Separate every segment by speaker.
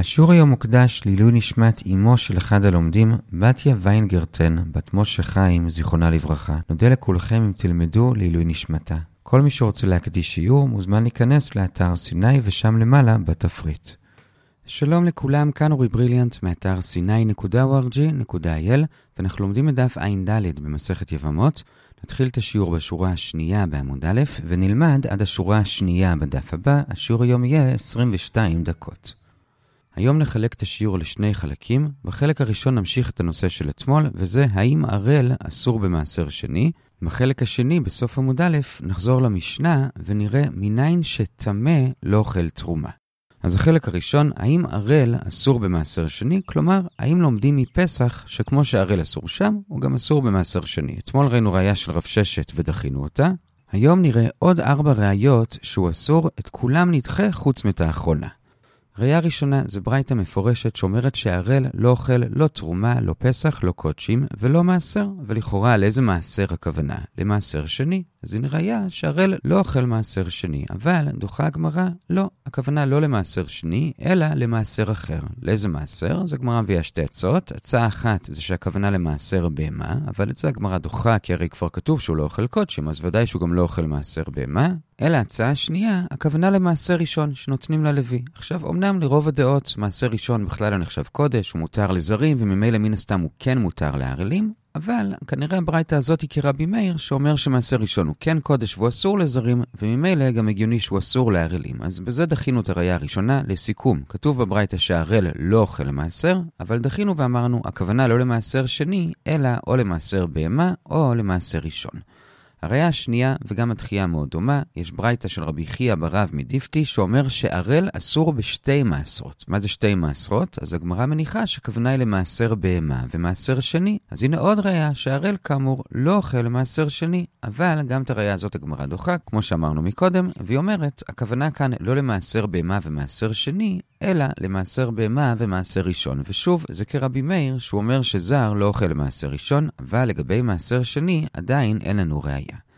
Speaker 1: השיעור היום מוקדש לעילוי נשמת אמו של אחד הלומדים, בתיה ויינגרטן, בת משה חיים, זיכרונה לברכה. נודה לכולכם אם תלמדו לעילוי נשמתה. כל מי שרוצה להקדיש שיעור מוזמן להיכנס לאתר סיני ושם למעלה בתפריט. שלום לכולם, כאן אורי בריליאנט מאתר sny.org.il ואנחנו לומדים את דף ע"ד במסכת יבמות. נתחיל את השיעור בשורה השנייה בעמוד א' ונלמד עד השורה השנייה בדף הבא, השיעור היום יהיה 22 דקות. היום נחלק את השיעור לשני חלקים. בחלק הראשון נמשיך את הנושא של אתמול, וזה האם ערל אסור במעשר שני. בחלק השני, בסוף עמוד א', נחזור למשנה ונראה מניין שטמא לא אוכל תרומה. אז החלק הראשון, האם ערל אסור במעשר שני? כלומר, האם לומדים מפסח שכמו שערל אסור שם, הוא גם אסור במעשר שני. אתמול ראינו ראייה של רב ששת ודחינו אותה. היום נראה עוד ארבע ראיות שהוא אסור, את כולם נדחה חוץ מאת האחרונה. ראייה ראשונה זה ברייתא מפורשת שאומרת שהערל לא אוכל לא תרומה, לא פסח, לא קודשים ולא מעשר. ולכאורה על איזה מעשר הכוונה? למעשר שני. אז הנה ראייה שהערל לא אוכל מעשר שני, אבל דוחה הגמרא, לא. הכוונה לא למעשר שני, אלא למעשר אחר. לאיזה מעשר? אז הגמרא מביאה שתי עצות. הצעה אחת זה שהכוונה למעשר בהמה, אבל את זה הגמרא דוחה, כי הרי כבר כתוב שהוא לא אוכל קודשים, אז ודאי שהוא גם לא אוכל מעשר בהמה. אלא הצעה שנייה, הכוונה למעשר ראשון שנותנים ללוי. עכשיו, אמנם לרוב הדעות, מעשר ראשון בכלל לא נחשב קודש, הוא מותר לזרים, וממילא מן הסתם הוא כן מותר לערלים, אבל כנראה הברייתא הזאת היא כרבי מאיר, שאומר שמעשר ראשון הוא כן קודש והוא אסור לזרים, וממילא גם הגיוני שהוא אסור לערלים. אז בזה דחינו את הראייה הראשונה. לסיכום, כתוב בברייתא שהערל לא אוכל למעשר, אבל דחינו ואמרנו, הכוונה לא למעשר שני, אלא או למעשר בהמה או למעשר ראשון. הראייה השנייה, וגם התחייה מאוד דומה, יש ברייתא של רבי חייא ברב מדיפתי, שאומר שערל אסור בשתי מעשרות. מה זה שתי מעשרות? אז הגמרא מניחה שכוונה היא למעשר בהמה ומעשר שני. אז הנה עוד ראייה שערל כאמור לא אוכל למעשר שני, אבל גם את הראייה הזאת הגמרא דוחה, כמו שאמרנו מקודם, והיא אומרת, הכוונה כאן לא למעשר בהמה ומעשר שני, אלא למעשר בהמה ומעשר ראשון. ושוב, זה כרבי מאיר, שהוא אומר שזר לא אוכל למעשר ראשון, אבל לגבי מעשר שני, עדיין אין לנו ראייה.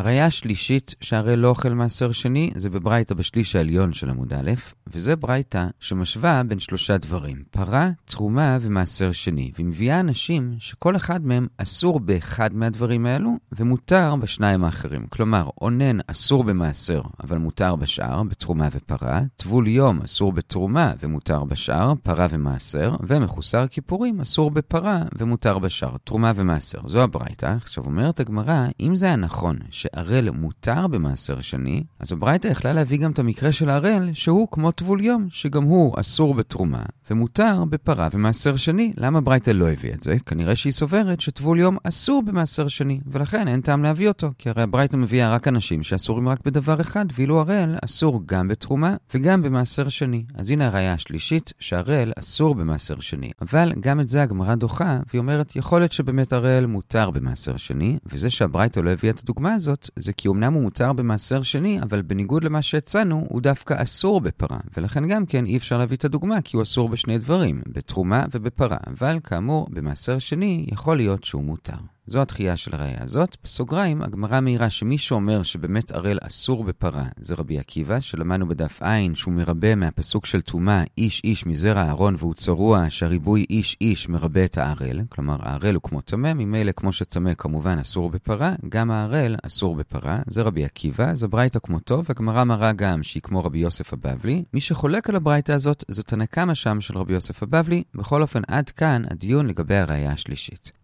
Speaker 1: הראייה השלישית שהרי לא אוכל מעשר שני זה בברייתא בשליש העליון של עמוד א', וזה ברייתא שמשווה בין שלושה דברים, פרה, תרומה ומעשר שני, והיא מביאה אנשים שכל אחד מהם אסור באחד מהדברים האלו, ומותר בשניים האחרים. כלומר, אונן אסור במעשר, אבל מותר בשאר, בתרומה ופרה, טבול יום אסור בתרומה ומותר בשאר, פרה ומעשר, ומחוסר כיפורים אסור בפרה ומותר בשאר, תרומה ומעשר. זו הברייתא. עכשיו אומרת הגמרא, אם זה היה נכון שערל מותר במעשר שני, אז הברייתא יכלה להביא גם את המקרה של הערל, שהוא כמו טבול יום, שגם הוא אסור בתרומה, ומותר בפרה ומעשר שני. למה ברייתא לא הביא את זה? כנראה שהיא סוברת שטבול יום אסור במעשר שני, ולכן אין טעם להביא אותו, כי הרי הברייתא מביאה רק אנשים שאסורים רק בדבר אחד, ואילו ערל אסור גם בתרומה וגם במעשר שני. אז הנה הראייה השלישית, שערל אסור במעשר שני. אבל גם את זה הגמרא דוחה, והיא אומרת, יכול להיות שבאמת ערל מותר במעשר שני, וזה שהברייתא לא הביאה את הדוגמה הזאת, זה כי אמנם הוא מותר במעשר שני, אבל בניגוד למה שהצענו, הוא דווקא אסור בפרה. ולכן גם כן אי אפשר להביא את הדוגמה, כי הוא אסור בשני דברים, בתרומה ובפרה. אבל כאמור, במעשר שני יכול להיות שהוא מותר. זו התחייה של הראייה הזאת. בסוגריים, הגמרא מעירה שמי שאומר שבאמת ערל אסור בפרה זה רבי עקיבא, שלמדנו בדף ע' שהוא מרבה מהפסוק של טומאה איש איש מזרע אהרון והוא צרוע שהריבוי איש איש מרבה את הערל, כלומר הערל הוא כמו טמא, ממילא כמו שטמא כמובן אסור בפרה, גם הערל אסור בפרה, זה רבי עקיבא, זו ברייתא כמותו, והגמרא מראה גם שהיא כמו רבי יוסף הבבלי. מי שחולק על הברייתא הזאת זאת הנקמה שם של רבי יוסף הבבלי, בכל אופן עד כאן הדיון לגבי הראייה השלישית.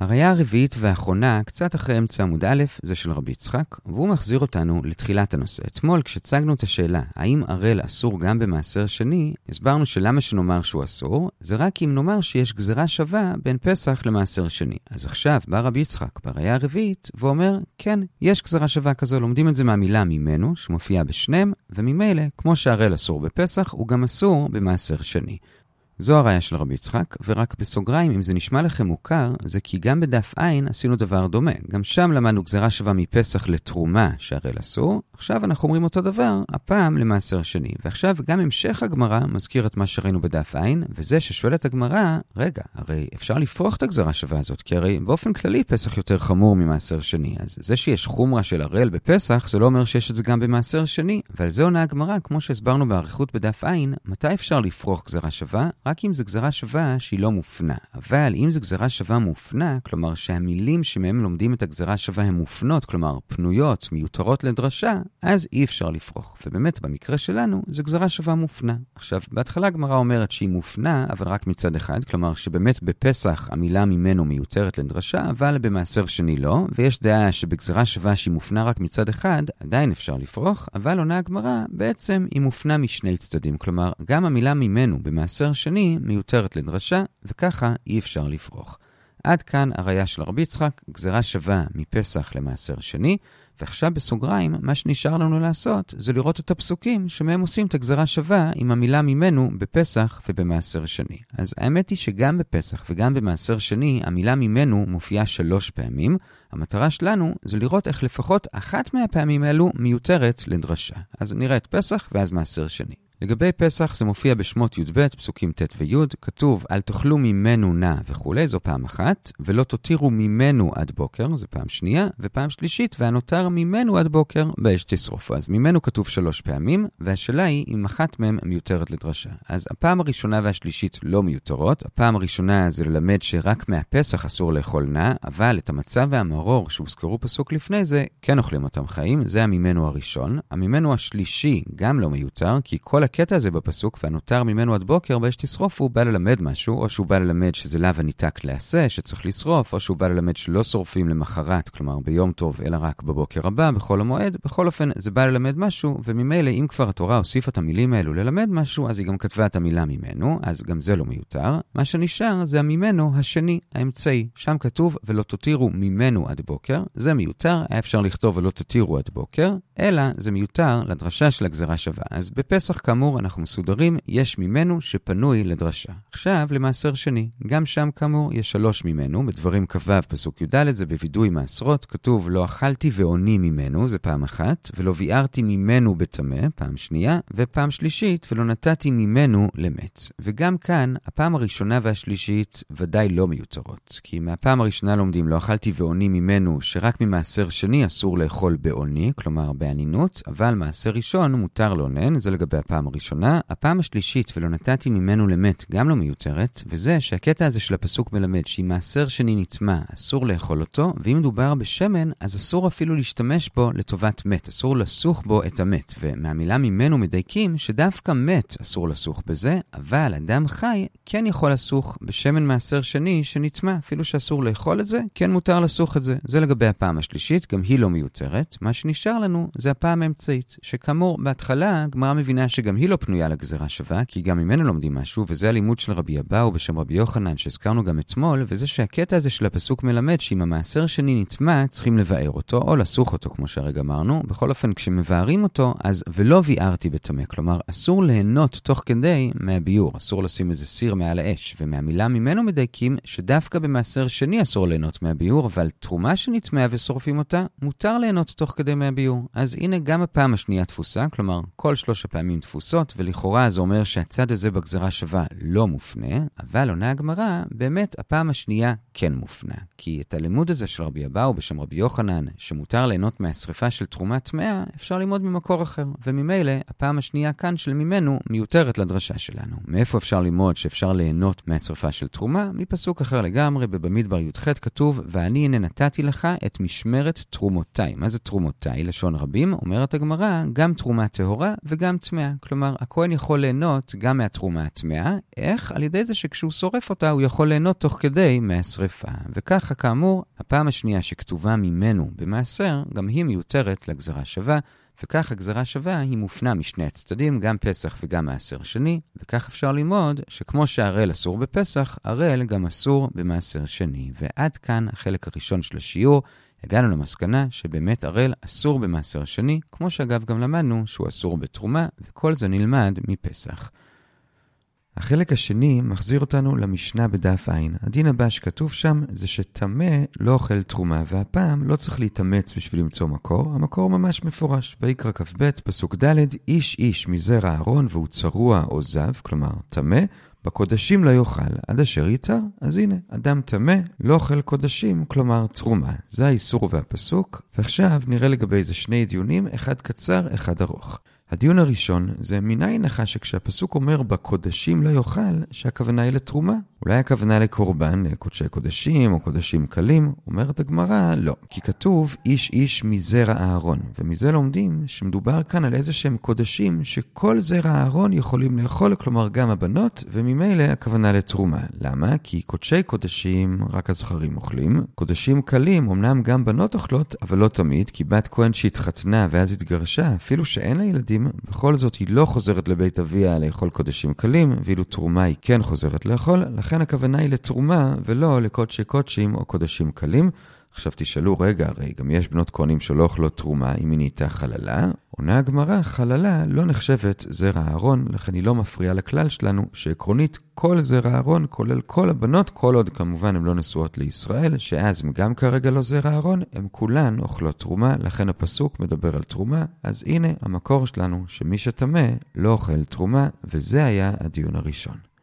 Speaker 1: הראייה הרביעית והאחרונה, קצת אחרי אמצע עמוד א', זה של רבי יצחק, והוא מחזיר אותנו לתחילת הנושא. אתמול, כשהצגנו את השאלה האם ערל אסור גם במעשר שני, הסברנו שלמה שנאמר שהוא אסור, זה רק אם נאמר שיש גזרה שווה בין פסח למעשר שני. אז עכשיו בא רבי יצחק בראייה הרביעית, ואומר, כן, יש גזרה שווה כזו, לומדים את זה מהמילה ממנו, שמופיעה בשניהם, וממילא, כמו שערל אסור בפסח, הוא גם אסור במעשר שני. זו הראייה של רבי יצחק, ורק בסוגריים, אם זה נשמע לכם מוכר, זה כי גם בדף ע' עשינו דבר דומה. גם שם למדנו גזירה שווה מפסח לתרומה שהראל אסור, עכשיו אנחנו אומרים אותו דבר, הפעם למעשר שני. ועכשיו גם המשך הגמרא מזכיר את מה שראינו בדף ע', וזה ששואלת הגמרא, רגע, הרי אפשר לפרוח את הגזירה שווה הזאת, כי הרי באופן כללי פסח יותר חמור ממעשר שני. אז זה שיש חומרה של הראל בפסח, זה לא אומר שיש את זה גם במעשר שני. ועל זה עונה הגמרא, כמו שהסברנו באריכות בדף ע', מתי אפשר לפרוח גזירה שווה? רק אם זו גזרה שווה שהיא לא מופנה. אבל אם זו גזרה שווה מופנה, כלומר שהמילים שמהם לומדים את הגזרה שווה הן מופנות, כלומר פנויות, מיותרות לדרשה, אז אי אפשר לפרוח. ובאמת, במקרה שלנו, זו גזרה שווה מופנה. עכשיו, בהתחלה הגמרא אומרת שהיא מופנה, אבל רק מצד אחד, כלומר שבאמת בפסח המילה ממנו מיותרת לדרשה, אבל במעשר שני לא, ויש דעה שבגזרה שווה שהיא מופנה רק מצד אחד, עדיין אפשר לפרוח, אבל עונה הגמרא, בעצם היא מופנה משני צדדים. כלומר, גם המילה ממנו במעשר שני מיותרת לדרשה, וככה אי אפשר לפרוח. עד כאן הראייה של רבי יצחק, גזירה שווה מפסח למעשר שני, ועכשיו בסוגריים, מה שנשאר לנו לעשות זה לראות את הפסוקים שמהם עושים את הגזרה שווה עם המילה ממנו בפסח ובמעשר שני. אז האמת היא שגם בפסח וגם במעשר שני, המילה ממנו מופיעה שלוש פעמים. המטרה שלנו זה לראות איך לפחות אחת מהפעמים האלו מיותרת לדרשה. אז נראה את פסח ואז מעשר שני. לגבי פסח זה מופיע בשמות י"ב, פסוקים ט' וי', כתוב אל תאכלו ממנו נע וכולי, זו פעם אחת, ולא תותירו ממנו עד בוקר, זו פעם שנייה, ופעם שלישית, והנותר ממנו עד בוקר, באש תשרופו. אז ממנו כתוב שלוש פעמים, והשאלה היא אם אחת מהן מיותרת לדרשה. אז הפעם הראשונה והשלישית לא מיותרות, הפעם הראשונה זה ללמד שרק מהפסח אסור לאכול נע, אבל את המצב והמרור שהוזכרו פסוק לפני זה, כן אוכלים אותם חיים, זה הממנו הראשון. הממנו השלישי גם לא מיותר, כי כל הקטע הזה בפסוק, והנותר ממנו עד בוקר, באש תשרוף, הוא בא ללמד משהו, או שהוא בא ללמד שזה לאו הניתק לעשה, שצריך לשרוף, או שהוא בא ללמד שלא שורפים למחרת, כלומר ביום טוב, אלא רק בבוקר הבא, בחול המועד. בכל אופן, זה בא ללמד משהו, וממילא, אם כבר התורה הוסיפה את המילים האלו ללמד משהו, אז היא גם כתבה את המילה ממנו, אז גם זה לא מיותר. מה שנשאר זה הממנו השני, האמצעי. שם כתוב, ולא תותירו ממנו עד בוקר. זה מיותר, היה אפשר לכתוב ולא תותירו עד בוקר, אלא זה מיותר לדרשה של הגזרה שווה. אז בפסח, כאמור, אנחנו מסודרים, יש ממנו שפנוי לדרשה. עכשיו, למעשר שני. גם שם, כאמור, יש שלוש ממנו, בדברים כ"ו, פסוק י"ד, זה בווידוי מעשרות, כתוב, לא אכלתי ועוני ממנו, זה פעם אחת, ולא ביערתי ממנו בטמא, פעם שנייה, ופעם שלישית, ולא נתתי ממנו למת. וגם כאן, הפעם הראשונה והשלישית ודאי לא מיותרות, כי מהפעם הראשונה לומדים, לא אכלתי ועוני ממנו, שרק ממעשר שני אסור לאכול בעוני, כלומר באנינות, אבל מעשר ראשון מותר לאונן, זה לגבי הפעם הראשונה. הפעם השלישית, ולא נתתי ממנו למת, גם לא מיותרת, וזה שהקטע הזה של הפסוק מלמד שאם מעשר שני נטמע, אסור לאכול אותו, ואם מדובר בשמן, אז אסור אפילו להשתמש בו לטובת מת, אסור לסוך בו את המת. ומהמילה ממנו מדייקים שדווקא מת אסור לסוך בזה, אבל אדם חי כן יכול לסוך בשמן מעשר שני שנטמע, אפילו שאסור לאכול את זה, כן מותר לסוך את זה. זה לגבי הפעם השלישית, גם היא לא מיותרת. מה שנשאר לנו זה הפעם האמצעית, שכאמור, בהתחלה הגמרא מבינה שגם היא לא פנויה לגזירה שווה, כי גם ממנו לומדים משהו, וזה הלימוד של רבי אבאו בשם רבי יוחנן שהזכרנו גם אתמול, וזה שהקטע הזה של הפסוק מלמד שאם המעשר שני נטמע, צריכים לבאר אותו, או לסוך אותו, כמו שהרגע אמרנו. בכל אופן, כשמבארים אותו, אז ולא ביארתי בטמא, כלומר, אסור ליהנות תוך כדי מהביור, אסור לשים איזה סיר מעל האש, ומהמילה ממנו מדייקים שדווקא במעשר שני אסור ליהנות מהביור, אבל תרומה שנטמעה ושורפים אותה, מותר ליהנות תוך כדי מהביור. אז הנה גם הפעם השנייה תפוסה, כלומר, כל שלוש הפעמים תפוסות, ולכאורה זה אומר שהצד הזה בגזרה שווה לא מופנה, אבל עונה הגמרא, באמת הפעם השנייה כן מופנה. כי את הלימוד הזה של רבי אבאו בשם רבי יוחנן, שמותר ליהנות מהשרפה של תרומה טמאה, אפשר ללמוד ממקור אחר. וממילא, הפעם השנייה כאן של ממנו מיותרת לדרשה שלנו. מאיפה אפשר ללמוד שאפשר ליהנות מהשרפה של תרומה? מפסוק אחר לגמרי, בבמדבר י"ח כתוב, ואני הנה נתתי לך את משמרת תרומותיי. מה זה תרומותיי? לשון רבים, אומרת הגמרא, גם תרומה טהורה וגם טמאה. כלומר, הכהן יכול ליהנות גם מהתרומה הטמאה. איך? על ידי זה שכשהוא שורף אותה, הוא יכול ליהנות תוך כדי מהשרפה. וככה, כאמור, הפעם השנייה שכתובה ממנו במעשר, גם היא מיותרת לגזרה שווה. וכך הגזרה שווה היא מופנה משני הצדדים, גם פסח וגם מעשר שני, וכך אפשר ללמוד שכמו שהראל אסור בפסח, הראל גם אסור במעשר שני. ועד כאן החלק הראשון של השיעור. הגענו למסקנה שבאמת הראל אסור במעשר שני, כמו שאגב גם למדנו שהוא אסור בתרומה, וכל זה נלמד מפסח. החלק השני מחזיר אותנו למשנה בדף ע'. הדין הבא שכתוב שם זה שטמא לא אוכל תרומה, והפעם לא צריך להתאמץ בשביל למצוא מקור, המקור ממש מפורש. ויקרא כ"ב, פסוק ד', איש איש מזרע אהרון והוא צרוע או זב, כלומר טמא, בקודשים לא יאכל עד אשר יצר. אז הנה, אדם טמא לא אוכל קודשים, כלומר תרומה. זה האיסור והפסוק, ועכשיו נראה לגבי זה שני דיונים, אחד קצר, אחד ארוך. הדיון הראשון זה מניין לך שכשהפסוק אומר בקודשים לא יאכל, שהכוונה היא לתרומה. אולי הכוונה לקורבן, לקודשי קודשים או קודשים קלים, אומרת הגמרא, לא. כי כתוב איש איש מזרע אהרון, ומזה לומדים שמדובר כאן על איזה שהם קודשים שכל זרע אהרון יכולים לאכול, כלומר גם הבנות, וממילא הכוונה לתרומה. למה? כי קודשי קודשים רק הזכרים אוכלים, קודשים קלים אמנם גם בנות אוכלות, אבל לא תמיד, כי בת כהן שהתחתנה ואז התגרשה, אפילו שאין לה ילדים, בכל זאת היא לא חוזרת לבית אביה לאכול קודשים קלים, ואילו תרומה היא כן חוזרת לאכול, לכן הכוונה היא לתרומה ולא לקודשי קודשים או קודשים קלים. עכשיו תשאלו, רגע, הרי גם יש בנות כהנים שלא אוכלות תרומה אם היא נהייתה חללה. עונה הגמרא, חללה לא נחשבת זרע אהרון, לכן היא לא מפריעה לכלל שלנו, שעקרונית כל זרע אהרון, כולל כל הבנות, כל עוד כמובן הן לא נשואות לישראל, שאז הם גם כרגע לא זרע אהרון, הן כולן אוכלות תרומה, לכן הפסוק מדבר על תרומה. אז הנה המקור שלנו, שמי שטמא לא אוכל תרומה, וזה היה הדיון הראשון.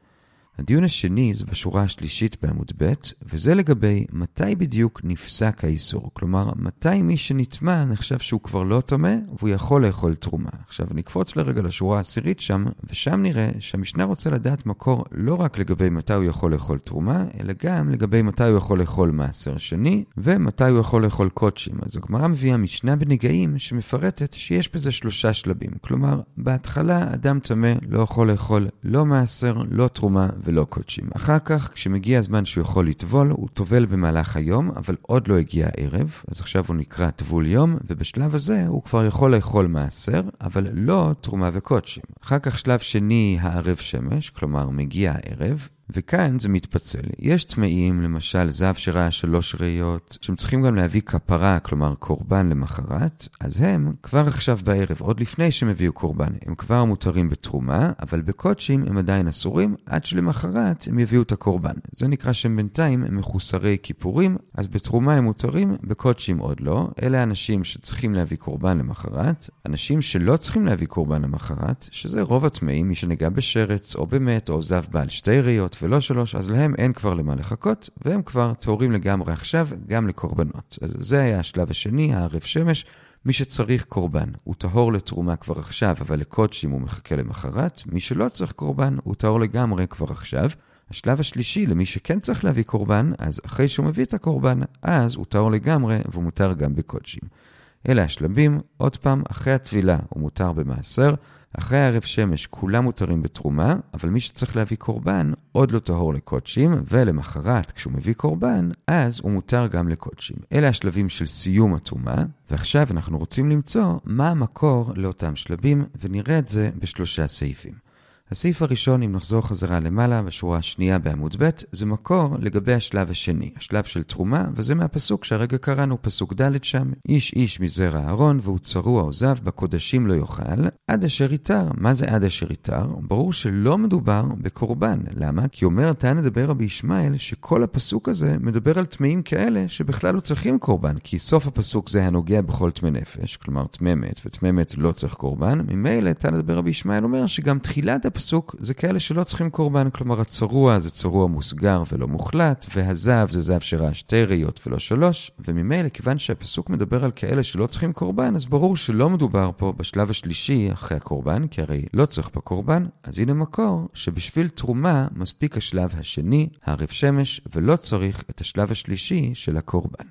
Speaker 1: הדיון השני זה בשורה השלישית בעמוד ב', וזה לגבי מתי בדיוק נפסק האיסור. כלומר, מתי מי שנטמע נחשב שהוא כבר לא טמא, והוא יכול לאכול תרומה. עכשיו, נקפוץ לרגע לשורה העשירית שם, ושם נראה שהמשנה רוצה לדעת מקור לא רק לגבי מתי הוא יכול לאכול תרומה, אלא גם לגבי מתי הוא יכול לאכול מעשר שני, ומתי הוא יכול לאכול קודשים. אז הגמרא מביאה משנה בנגעים שמפרטת שיש בזה שלושה שלבים. כלומר, בהתחלה אדם טמא לא יכול לאכול לא מעשר, לא תרומה ולא קודשים. אחר כך, כשמגיע הזמן שהוא יכול לטבול, הוא טובל במהלך היום, אבל עוד לא הגיע הערב, אז עכשיו הוא נקרא טבול יום, ובשלב הזה הוא כבר יכול לאכול מעשר, אבל לא תרומה וקודשים. אחר כך שלב שני, הערב שמש, כלומר מגיע הערב, וכאן זה מתפצל. יש טמאים, למשל זב שראה שלוש ראיות, שהם צריכים גם להביא כפרה, כלומר קורבן למחרת, אז הם כבר עכשיו בערב, עוד לפני שהם הביאו קורבן, הם כבר מותרים בתרומה, אבל בקודשים הם עדיין אסורים, עד שלמחרת הם יביאו את הקורבן. זה נקרא שהם בינתיים הם מחוסרי כיפורים, אז בתרומה הם מותרים, בקודשים עוד לא. אלה אנשים שצריכים להביא קורבן למחרת, אנשים שלא צריכים להביא קורבן למחרת, שזה רוב הטמאים, מי שנגע בשרץ או במת או זב בעל שתי ראיות ולא שלוש, אז להם אין כבר למה לחכות, והם כבר טהורים לגמרי עכשיו גם לקורבנות. אז זה היה השלב השני, הערב שמש. מי שצריך קורבן, הוא טהור לתרומה כבר עכשיו, אבל לקודשים הוא מחכה למחרת. מי שלא צריך קורבן, הוא טהור לגמרי כבר עכשיו. השלב השלישי, למי שכן צריך להביא קורבן, אז אחרי שהוא מביא את הקורבן, אז הוא טהור לגמרי והוא מותר גם בקודשים. אלה השלבים, עוד פעם, אחרי הטבילה הוא מותר במעשר, אחרי ערב שמש כולם מותרים בתרומה, אבל מי שצריך להביא קורבן עוד לא טהור לקודשים, ולמחרת כשהוא מביא קורבן, אז הוא מותר גם לקודשים. אלה השלבים של סיום הטומאה, ועכשיו אנחנו רוצים למצוא מה המקור לאותם שלבים, ונראה את זה בשלושה סעיפים. הסעיף הראשון, אם נחזור חזרה למעלה, בשורה השנייה בעמוד ב', זה מקור לגבי השלב השני, השלב של תרומה, וזה מהפסוק שהרגע קראנו, פסוק ד' שם, איש איש מזרע אהרון, והוא צרוע או זב, בקודשים לא יאכל, עד אשר יתר. מה זה עד אשר יתר? ברור שלא מדובר בקורבן. למה? כי אומר תנא דבר רבי ישמעאל, שכל הפסוק הזה מדבר על טמאים כאלה שבכלל לא צריכים קורבן, כי סוף הפסוק זה הנוגע בכל טמא נפש, כלומר טמא מת, וטמא מת לא צריך קורבן. ממילא תנא דבר רבי ישמעאל אומר שגם תחילת הפסוק הפסוק זה כאלה שלא צריכים קורבן, כלומר הצרוע זה צרוע מוסגר ולא מוחלט, והזב זה זב שראה שתי ראיות ולא שלוש, וממילא כיוון שהפסוק מדבר על כאלה שלא צריכים קורבן, אז ברור שלא מדובר פה בשלב השלישי אחרי הקורבן, כי הרי לא צריך פה קורבן, אז הנה מקור שבשביל תרומה מספיק השלב השני, הערב שמש, ולא צריך את השלב השלישי של הקורבן.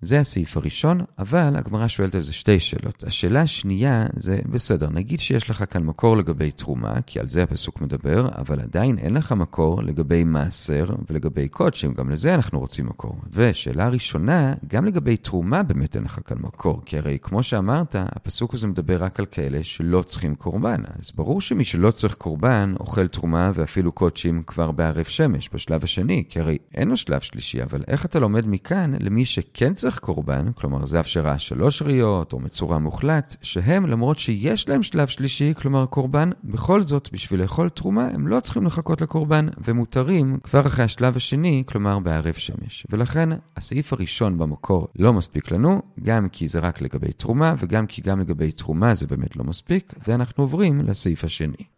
Speaker 1: זה הסעיף הראשון, אבל הגמרא שואלת על זה שתי שאלות. השאלה השנייה זה, בסדר, נגיד שיש לך כאן מקור לגבי תרומה, כי על זה הפסוק מדבר, אבל עדיין אין לך מקור לגבי מעשר ולגבי קודשים, גם לזה אנחנו רוצים מקור. ושאלה ראשונה, גם לגבי תרומה באמת אין לך כאן מקור, כי הרי כמו שאמרת, הפסוק הזה מדבר רק על כאלה שלא צריכים קורבן. אז ברור שמי שלא צריך קורבן, אוכל תרומה ואפילו קודשים כבר בערב שמש, בשלב השני, כי הרי אין לו שלב שלישי, אבל איך אתה לומד מכאן למי שכן צריך צריך קורבן, כלומר זב שראה שלוש ראיות או מצורע מוחלט, שהם למרות שיש להם שלב שלישי, כלומר קורבן, בכל זאת בשביל לאכול תרומה הם לא צריכים לחכות לקורבן ומותרים כבר אחרי השלב השני, כלומר בערב שמש. ולכן הסעיף הראשון במקור לא מספיק לנו, גם כי זה רק לגבי תרומה וגם כי גם לגבי תרומה זה באמת לא מספיק, ואנחנו עוברים לסעיף השני.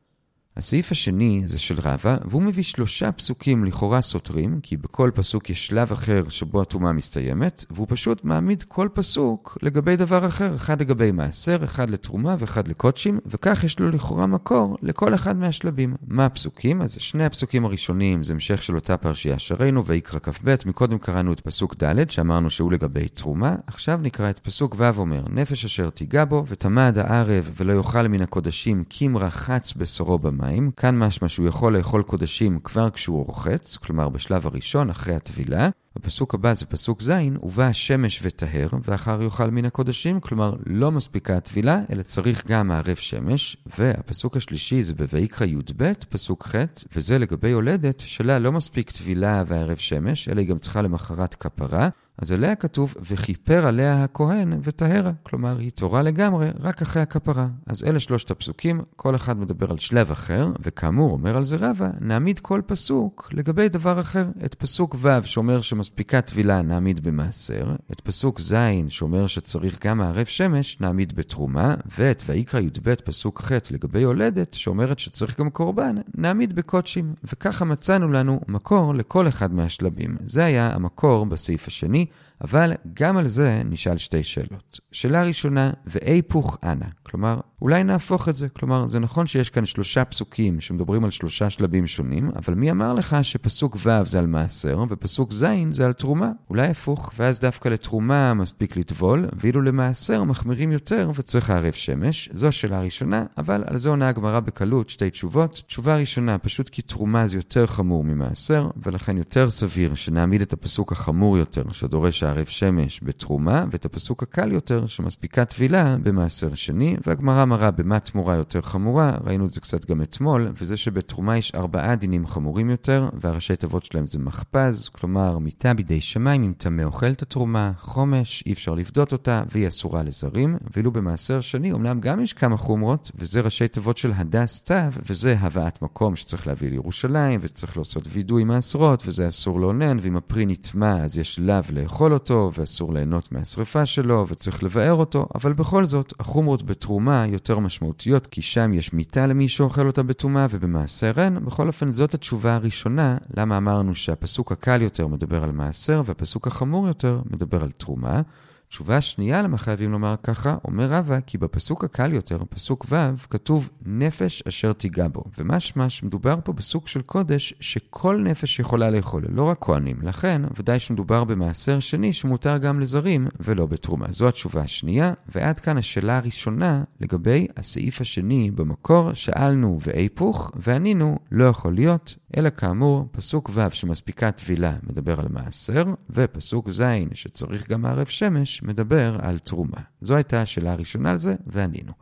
Speaker 1: הסעיף השני זה של רבא, והוא מביא שלושה פסוקים לכאורה סותרים, כי בכל פסוק יש שלב אחר שבו הטומאה מסתיימת, והוא פשוט מעמיד כל פסוק לגבי דבר אחר, אחד לגבי מעשר, אחד לתרומה ואחד לקודשים, וכך יש לו לכאורה מקור לכל אחד מהשלבים. מה הפסוקים? אז שני הפסוקים הראשונים זה המשך של אותה פרשייה שראינו, ויקרא כ"ב, מקודם קראנו את פסוק ד', שאמרנו שהוא לגבי תרומה, עכשיו נקרא את פסוק ו' אומר, נפש אשר תיגע בו, ותמה עד הערב, ולא יאכל מן הקודשים, כי אם רחץ בשורו במים. המים, כאן משמע שהוא יכול לאכול קודשים כבר כשהוא רוחץ, כלומר בשלב הראשון, אחרי הטבילה. בפסוק הבא זה פסוק ז', ובא השמש וטהר, ואחר יאכל מן הקודשים, כלומר לא מספיקה הטבילה, אלא צריך גם מערב שמש. והפסוק השלישי זה בויקרא י"ב, פסוק ח', וזה לגבי יולדת, שלה לא מספיק טבילה וערב שמש, אלא היא גם צריכה למחרת כפרה. אז עליה כתוב, וכיפר עליה הכהן וטהרה. כלומר, היא תורה לגמרי רק אחרי הכפרה. אז אלה שלושת הפסוקים, כל אחד מדבר על שלב אחר, וכאמור, אומר על זה רבא, נעמיד כל פסוק לגבי דבר אחר. את פסוק ו' שאומר שמספיקה טבילה נעמיד במעשר, את פסוק ז' שאומר שצריך גם מערב שמש נעמיד בתרומה, ואת ויקרא י"ב פסוק ח' לגבי יולדת, שאומרת שצריך גם קורבן, נעמיד בקודשים. וככה מצאנו לנו מקור לכל אחד מהשלבים. זה היה המקור בסעיף השני. אבל גם על זה נשאל שתי שאלות. שאלה ראשונה, ואיפוך אנא? כלומר, אולי נהפוך את זה. כלומר, זה נכון שיש כאן שלושה פסוקים שמדברים על שלושה שלבים שונים, אבל מי אמר לך שפסוק ו' זה על מעשר, ופסוק ז' זה על תרומה? אולי הפוך, ואז דווקא לתרומה מספיק לטבול, ואילו למעשר מחמירים יותר וצריך לערב שמש. זו השאלה הראשונה, אבל על זה עונה הגמרא בקלות שתי תשובות. תשובה ראשונה, פשוט כי תרומה זה יותר חמור ממעשר, ולכן יותר סביר שנעמיד את הפסוק החמור יותר, שדורש הערב שמש בתרומה, ואת הפסוק הקל יותר, שמספיקה טבילה במעשר שני, והגמרא מראה במה תמורה יותר חמורה, ראינו את זה קצת גם אתמול, וזה שבתרומה יש ארבעה דינים חמורים יותר, והראשי תיבות שלהם זה מחפז, כלומר מיטה בידי שמיים אם טמא אוכל את התרומה, חומש, אי אפשר לפדות אותה, והיא אסורה לזרים, ואילו במעשר שני אמנם גם יש כמה חומרות, וזה ראשי תיבות של הדס תו, וזה הבאת מקום שצריך להביא לירושלים, וצריך לעשות וידוי מעשרות, וזה אסור לאונן, ואם הפרי נטמע אז יש לאו לאכול אותו, ואסור ליהנות מהשרפה שלו, וצריך לבאר אותו, אבל בכל זאת, החומרות בתרומה יותר משמעותיות, כי שם יש מיטה למי שאוכל אותה בטומאה, ובמעשר אין. בכל אופן, זאת התשובה הראשונה, למה אמרנו שהפסוק הקל יותר מדבר על מעשר, והפסוק החמור יותר מדבר על תרומה. תשובה שנייה למה חייבים לומר ככה, אומר רבא כי בפסוק הקל יותר, פסוק ו', כתוב נפש אשר תיגע בו. ומשמע שמדובר פה בסוג של קודש שכל נפש יכולה לאכול, לא רק כהנים. לכן, ודאי שמדובר במעשר שני שמותר גם לזרים ולא בתרומה. זו התשובה השנייה, ועד כאן השאלה הראשונה לגבי הסעיף השני במקור, שאלנו ואיפוך, וענינו לא יכול להיות, אלא כאמור, פסוק ו' שמספיקה טבילה מדבר על מעשר, ופסוק ז' שצריך גם מערב שמש מדבר על תרומה. זו הייתה השאלה הראשונה על זה, וענינו.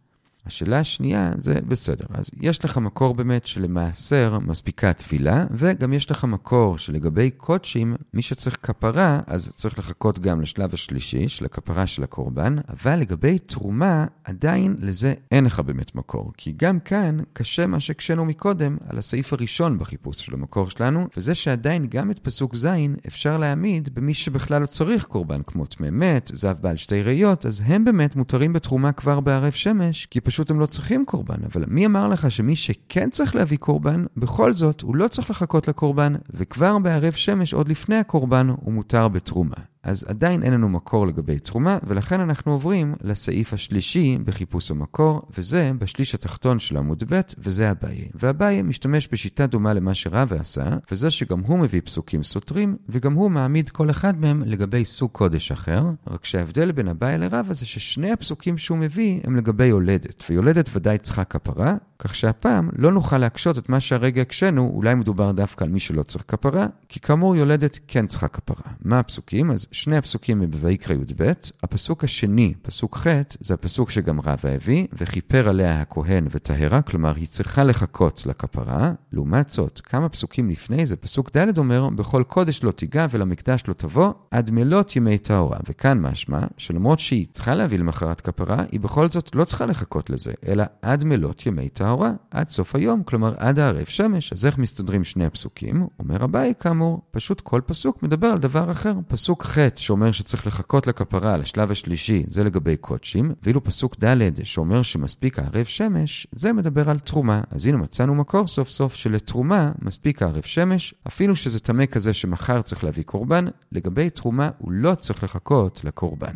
Speaker 1: השאלה השנייה זה בסדר, אז יש לך מקור באמת שלמעשר מספיקה תפילה, וגם יש לך מקור שלגבי קודשים, מי שצריך כפרה, אז צריך לחכות גם לשלב השלישי של הכפרה של הקורבן, אבל לגבי תרומה, עדיין לזה אין לך באמת מקור, כי גם כאן קשה מה שהקשינו מקודם על הסעיף הראשון בחיפוש של המקור שלנו, וזה שעדיין גם את פסוק ז' אפשר להעמיד במי שבכלל לא צריך קורבן, כמו טמא מת, זב בעל שתי ראיות, אז הם באמת מותרים בתרומה כבר בערב שמש, כי פשוט פשוט הם לא צריכים קורבן. אבל מי אמר לך שמי שכן צריך להביא קורבן, בכל זאת הוא לא צריך לחכות לקורבן, וכבר בערב שמש, עוד לפני הקורבן, הוא מותר בתרומה. אז עדיין אין לנו מקור לגבי תרומה, ולכן אנחנו עוברים לסעיף השלישי בחיפוש המקור, וזה בשליש התחתון של עמוד ב', וזה אביי. ואביי משתמש בשיטה דומה למה שרבא עשה, וזה שגם הוא מביא פסוקים סותרים, וגם הוא מעמיד כל אחד מהם לגבי סוג קודש אחר, רק שההבדל בין אביי לרבא זה ששני הפסוקים שהוא מביא הם לגבי יולדת, ויולדת ודאי צריכה כפרה, כך שהפעם לא נוכל להקשות את מה שהרגע הקשינו, אולי מדובר דווקא על מי שלא צריך כפרה, כי כאמור יולדת כן צריכה כפרה. מה הפסוקים? אז שני הפסוקים הם בויקרא י"ב. הפסוק השני, פסוק ח', זה הפסוק שגם רבא הביא, וכיפר עליה הכהן וטהרה, כלומר היא צריכה לחכות לכפרה. לעומת זאת, כמה פסוקים לפני זה, פסוק ד' אומר, בכל קודש לא תיגע ולמקדש לא תבוא, עד מלות ימי טהורה. וכאן משמע, שלמרות שהיא צריכה להביא למחרת כפרה, היא בכל זאת לא צריכה לחכות לזה, אלא עד מלות ימי טהורה, עד סוף היום, כלומר עד הערב שמש. אז איך מסתדרים שני הפסוקים? אומר אביי, כאמור, פשוט כל פסוק מדבר על דבר אחר. פסוק ח' שאומר שצריך לחכות לכפרה לשלב השלישי, זה לגבי קודשים, ואילו פסוק ד' שאומר שמספיק הערב שמש, זה מדבר על תרומה. אז הנה מצאנו מקור סוף סוף שלתרומה מספיק הערב שמש, אפילו שזה טמא כזה שמחר צריך להביא קורבן, לגבי תרומה הוא לא צריך לחכות לקורבן.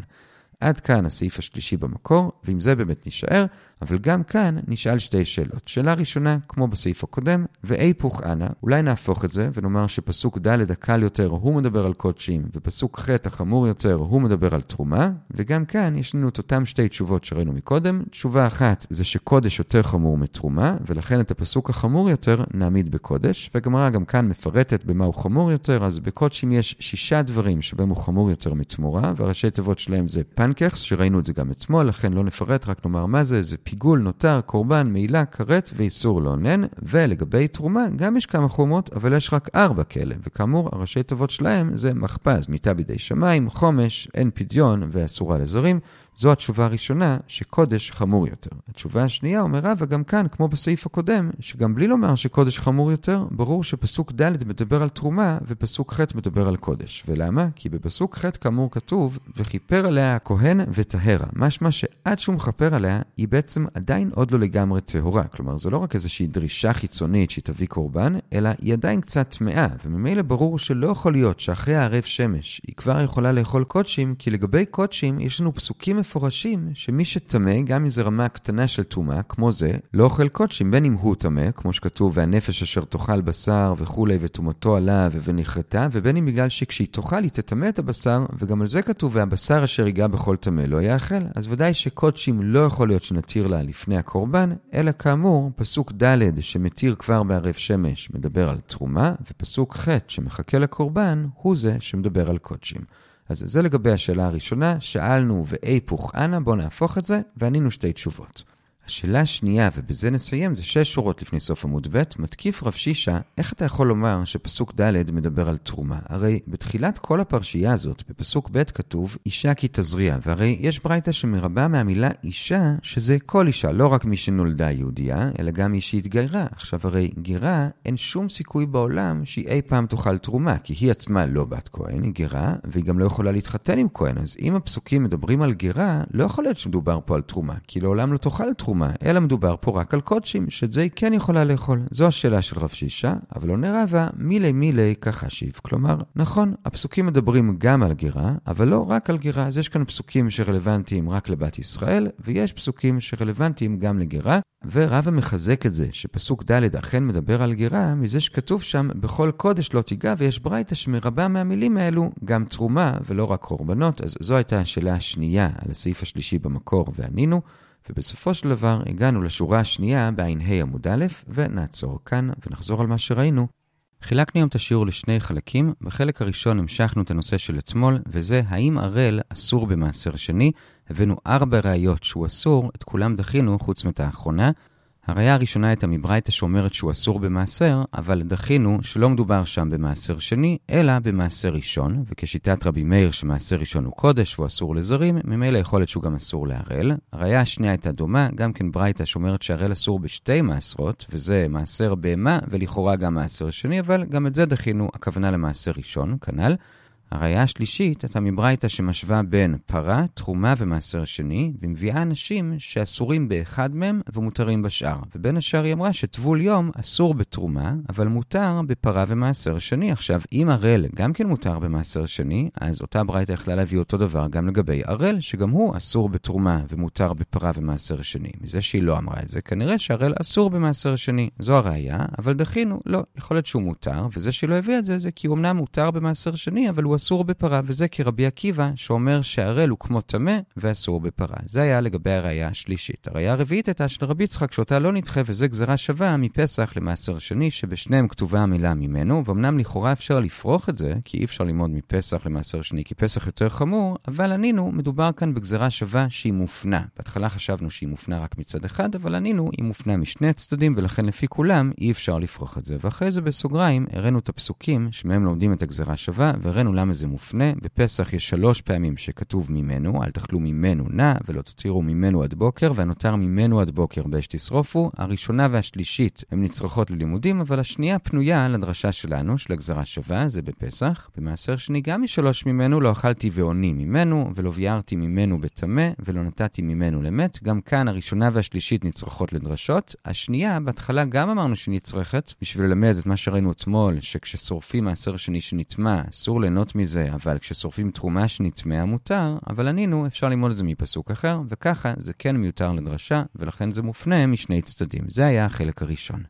Speaker 1: עד כאן הסעיף השלישי במקור, ועם זה באמת נשאר, אבל גם כאן נשאל שתי שאלות. שאלה ראשונה, כמו בסעיף הקודם, ואיפוך אנא, אולי נהפוך את זה ונאמר שפסוק ד' הקל יותר הוא מדבר על קודשים, ופסוק ח' החמור יותר הוא מדבר על תרומה, וגם כאן יש לנו את אותם שתי תשובות שראינו מקודם. תשובה אחת זה שקודש יותר חמור מתרומה, ולכן את הפסוק החמור יותר נעמיד בקודש, והגמרא גם כאן מפרטת במה הוא חמור יותר, אז בקודשים יש שישה דברים שבהם הוא חמור יותר מתמורה, והראשי תיבות שלהם זה פנקכס, שראינו את זה גם אתמול, לכן לא נפרט, רק נאמר מה זה, זה פיגול, נותר, קורבן, מעילה, כרת ואיסור לאונן. ולגבי תרומה, גם יש כמה חומות, אבל יש רק ארבע כאלה. וכאמור, הראשי תיבות שלהם זה מחפז, מיטה בידי שמיים, חומש, אין פדיון ואסורה לזרים. זו התשובה הראשונה, שקודש חמור יותר. התשובה השנייה, אומר רבא, גם כאן, כמו בסעיף הקודם, שגם בלי לומר שקודש חמור יותר, ברור שפסוק ד' מדבר על תרומה, ופסוק ח' מדבר על קודש. ולמה? כי בפסוק ח' כאמור כתוב, וכיפר עליה הכהן וטהרה. משמע שעד שהוא מכפר עליה, היא בעצם עדיין עוד לא לגמרי טהורה. כלומר, זו לא רק איזושהי דרישה חיצונית שהיא תביא קורבן, אלא היא עדיין קצת טמאה, וממילא ברור שלא יכול להיות שאחרי הערב שמש היא כבר יכולה לאכול קודשים, כי לגבי קודשים יש לנו פסוקים מפורשים שמי שטמא, גם אם זה רמה קטנה של טומאה, כמו זה, לא אוכל קודשים, בין אם הוא טמא, כמו שכתוב, והנפש אשר תאכל בשר וכולי, וטומאתו עליו ונכרתה, ובין אם בגלל שכשהיא תאכל היא תטמא את הבשר, וגם על זה כתוב, והבשר אשר ייגע בכל טמא לא יאכל. אז ודאי שקודשים לא יכול להיות שנתיר לה לפני הקורבן, אלא כאמור, פסוק ד' שמתיר כבר בערב שמש מדבר על תרומה, ופסוק ח' שמחכה לקורבן, הוא זה שמדבר על קודשים. אז זה לגבי השאלה הראשונה, שאלנו ואיפוך אנא, בואו נהפוך את זה, וענינו שתי תשובות. השאלה השנייה, ובזה נסיים, זה שש שורות לפני סוף עמוד ב', מתקיף רב שישה, איך אתה יכול לומר שפסוק ד' מדבר על תרומה? הרי בתחילת כל הפרשייה הזאת, בפסוק ב' כתוב, אישה כי תזריע, והרי יש ברייתא שמרבה מהמילה אישה, שזה כל אישה, לא רק מי שנולדה יהודייה, אלא גם מי שהתגיירה. עכשיו הרי גירה, אין שום סיכוי בעולם שהיא אי פעם תאכל תרומה, כי היא עצמה לא בת כהן, היא גירה, והיא גם לא יכולה להתחתן עם כהן. אז אם הפסוקים מדברים על גירה, לא יכול להיות שמדובר פה על תרומה, כי לעולם לא תאכל תרומה. תרומה, אלא מדובר פה רק על קודשים, שאת זה היא כן יכולה לאכול. זו השאלה של רב שישה, אבל עונה רבא, מילי מילי כחשיב. כלומר, נכון, הפסוקים מדברים גם על גירה, אבל לא רק על גירה, אז יש כאן פסוקים שרלוונטיים רק לבת ישראל, ויש פסוקים שרלוונטיים גם לגירה, ורבא מחזק את זה, שפסוק ד' אכן מדבר על גירה, מזה שכתוב שם, בכל קודש לא תיגע, ויש ברייתא שמרבה מהמילים האלו גם תרומה ולא רק קורבנות, אז זו הייתה השאלה השנייה על הסעיף השלישי במקור, וענינו. ובסופו של דבר הגענו לשורה השנייה בע"ה עמוד א', ונעצור כאן ונחזור על מה שראינו. חילקנו היום את השיעור לשני חלקים. בחלק הראשון המשכנו את הנושא של אתמול, וזה האם ערל אסור במעשר שני. הבאנו ארבע ראיות שהוא אסור, את כולם דחינו חוץ מאת האחרונה. הראיה הראשונה הייתה מברייתא שאומרת שהוא אסור במעשר, אבל דחינו שלא מדובר שם במעשר שני, אלא במעשר ראשון, וכשיטת רבי מאיר שמעשר ראשון הוא קודש והוא אסור לזרים, ממילא יכול להיות שהוא גם אסור להראל. הראיה השנייה הייתה דומה, גם כן ברייתא שאומרת שהראל אסור בשתי מעשרות, וזה מעשר בהמה, ולכאורה גם מעשר שני, אבל גם את זה דחינו, הכוונה למעשר ראשון, כנ"ל. הראייה השלישית הייתה מברייתא שמשווה בין פרה, תרומה ומעשר שני, ומביאה אנשים שאסורים באחד מהם ומותרים בשאר. ובין השאר היא אמרה שטבול יום אסור בתרומה, אבל מותר בפרה ומעשר שני. עכשיו, אם ערל גם כן מותר במעשר שני, אז אותה ברייתא יכלה להביא אותו דבר גם לגבי ערל, שגם הוא אסור בתרומה ומותר בפרה ומעשר שני. מזה שהיא לא אמרה את זה, כנראה שערל אסור במעשר שני. זו הראייה, אבל דחינו, לא, יכול להיות שהוא מותר, וזה שהיא לא הביאה את זה, זה כי הוא אמנם מותר במעשר שני, אבל הוא אסור בפרה, וזה כרבי עקיבא, שאומר שערל הוא כמו טמא ואסור בפרה. זה היה לגבי הראייה השלישית. הראייה הרביעית הייתה של רבי יצחק, שאותה לא נדחה, וזה גזרה שווה מפסח למעשר שני, שבשניהם כתובה המילה ממנו, ואומנם לכאורה אפשר לפרוח את זה, כי אי אפשר ללמוד מפסח למעשר שני, כי פסח יותר חמור, אבל ענינו, מדובר כאן בגזרה שווה שהיא מופנה. בהתחלה חשבנו שהיא מופנה רק מצד אחד, אבל ענינו, היא מופנה משני הצדדים, ולכן לפי כולם אי אפשר לפרוח את זה. ואחרי זה בסוגריים, הראינו את הפסוקים שמהם לומדים את הגזרה שווה, והראינו למה זה מופנה. בפסח יש שלוש פעמים שכתוב ממנו, אל תאכלו ממנו נע, ולא תותירו ממנו עד בוקר, והנותר ממנו עד בוקר באש תשרופו. הראשונה והשלישית הן נצרכות ללימודים, אבל השנייה פנויה לדרשה שלנו, של הגזרה שווה, זה בפסח. במעשר שני גם משלוש ממנו, לא אכלתי ועוני ממנו, ולא ביארתי ממנו בטמא, ולא נתתי ממנו למת. גם כאן הראשונה והשלישית נצרכות לדרשות. השנייה, בהתחלה גם אמרנו שנצרכת, בשביל ללמד את מה שראינו אתמול, שכששורפים מעשר שני שנטמע, אסור ליהנות מזה, אבל כששורפים תרומה שנטמעה מותר, אבל ענינו, אפשר ללמוד את זה מפסוק אחר, וככה זה כן מיותר לדרשה, ולכן זה מופנה משני צדדים. זה היה החלק הראשון.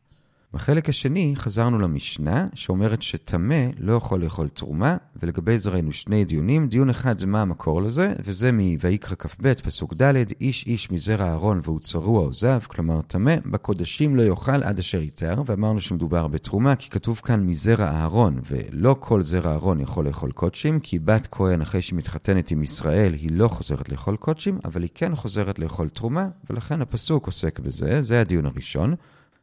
Speaker 1: בחלק השני חזרנו למשנה שאומרת שטמא לא יכול לאכול תרומה, ולגבי זה ראינו שני דיונים. דיון אחד זה מה המקור לזה, וזה מויקרא כ"ב, פסוק ד', איש איש מזרע אהרון והוא צרוע עוזב, כלומר טמא, בקודשים לא יאכל עד אשר יתר, ואמרנו שמדובר בתרומה, כי כתוב כאן מזרע אהרון, ולא כל זרע אהרון יכול לאכול קודשים, כי בת כהן אחרי שהיא מתחתנת עם ישראל, היא לא חוזרת לאכול קודשים, אבל היא כן חוזרת לאכול תרומה, ולכן הפסוק עוסק בזה, זה הדיון הראשון.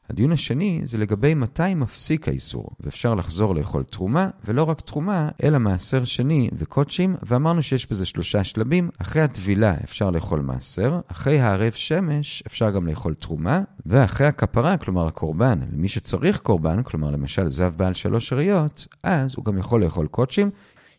Speaker 1: הדיון השני זה לגבי מתי מפסיק האיסור, ואפשר לחזור לאכול תרומה, ולא רק תרומה, אלא מעשר שני וקודשים, ואמרנו שיש בזה שלושה שלבים. אחרי הטבילה אפשר לאכול מעשר, אחרי הערב שמש אפשר גם לאכול תרומה, ואחרי הכפרה, כלומר הקורבן, למי שצריך קורבן, כלומר למשל זב בעל שלוש שאריות, אז הוא גם יכול לאכול קודשים.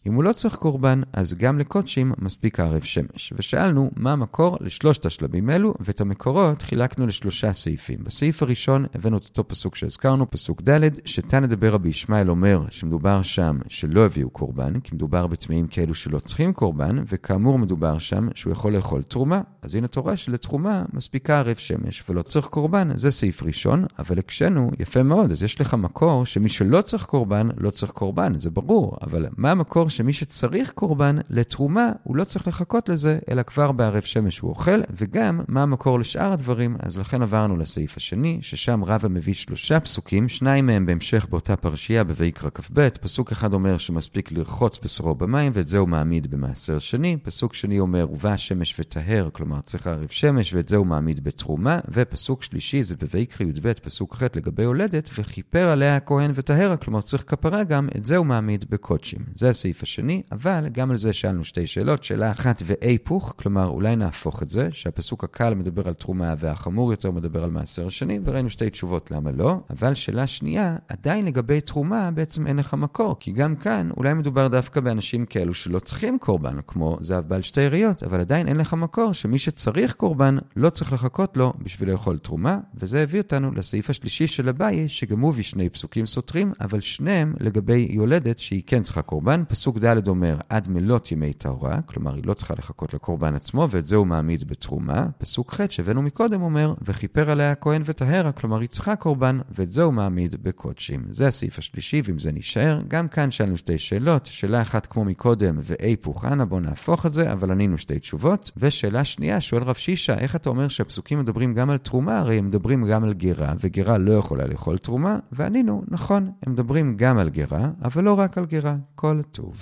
Speaker 1: אם הוא לא צריך קורבן, אז גם לקודשים מספיק הערב שמש. ושאלנו מה המקור לשלושת השלבים אלו, ואת המקורות חילקנו לשלושה סעיפים. בסעיף הראשון הבאנו את אותו פסוק שהזכרנו, פסוק ד', שתנא דבר רבי ישמעאל אומר שמדובר שם שלא הביאו קורבן, כי מדובר בטמאים כאלו שלא צריכים קורבן, וכאמור מדובר שם שהוא יכול לאכול תרומה. אז הנה תורה שלתרומה מספיקה ערב שמש ולא צריך קורבן, זה סעיף ראשון, אבל הקשינו יפה מאוד, אז יש לך מקור שמי שלא צריך קורבן, לא צריך קורבן, זה ברור, אבל מה המקור שמי שצריך קורבן לתרומה, הוא לא צריך לחכות לזה, אלא כבר בערב שמש הוא אוכל, וגם מה המקור לשאר הדברים, אז לכן עברנו לסעיף השני, ששם רבא מביא שלושה פסוקים, שניים מהם בהמשך באותה פרשייה בויקרא כ"ב, פסוק אחד אומר שמספיק לרחוץ בשרו במים, ואת זה הוא מעמיד במעשר שני, פסוק שני אומר, ובא השמש וטהר, כלומר צריך ערב שמש, ואת זה הוא מעמיד בתרומה, ופסוק שלישי זה בויקרא י"ב, פסוק ח' לגבי הולדת, וכיפר עליה הכהן וטהרה, כלומר צריך כפרה גם, את זה הוא מעמיד בקודשים. זה הסעיף השני, אבל גם על זה שאלנו שתי שאלות. שאלה אחת והיפוך, כלומר אולי נהפוך את זה, שהפסוק הקל מדבר על תרומה והחמור יותר מדבר על מעשר שני, וראינו שתי תשובות למה לא. אבל שאלה שנייה, עדיין לגבי תרומה בעצם אין לך מקור, כי גם כאן אולי מדובר דווקא באנשים כאלו שלא צריכים קורבן, כמו זהב בעל שתי יריות, אבל עדיין אין לך מקור שמי שצריך קורבן לא צריך לחכות לו בשביל לאכול תרומה, וזה הביא אותנו לסעיף השלישי של אביי, שגם הוא הביא שני פסוקים סותרים, אבל שניהם לגבי יולדת שהיא כן צריכה קורבן. פסוק ד' אומר עד מלות ימי טהרה, כלומר היא לא צריכה לחכות לקורבן עצמו, ואת זה הוא מעמיד בתרומה. פסוק ח' שהבאנו מקודם אומר, וכיפר עליה הכהן וטהרה, כלומר היא צריכה קורבן, ואת זה הוא מעמיד בקודשים. זה הסעיף השלישי, ואם זה נשאר, גם כאן שאלנו שתי שאלות, שאלה אחת כמו מקודם, ואיפוך אנא בוא נהפוך את זה, אבל ענינו שתי תשובות. ושאלה שנייה, שואל רב שישה, איך אתה אומר שהפסוקים מדברים גם על תרומה? הרי הם מדברים גם על גרה, וגרה לא יכולה לאכול תרומה, וענינו, נכון, הם מדברים גם על גרה, אבל לא רק על גרה. כל טוב.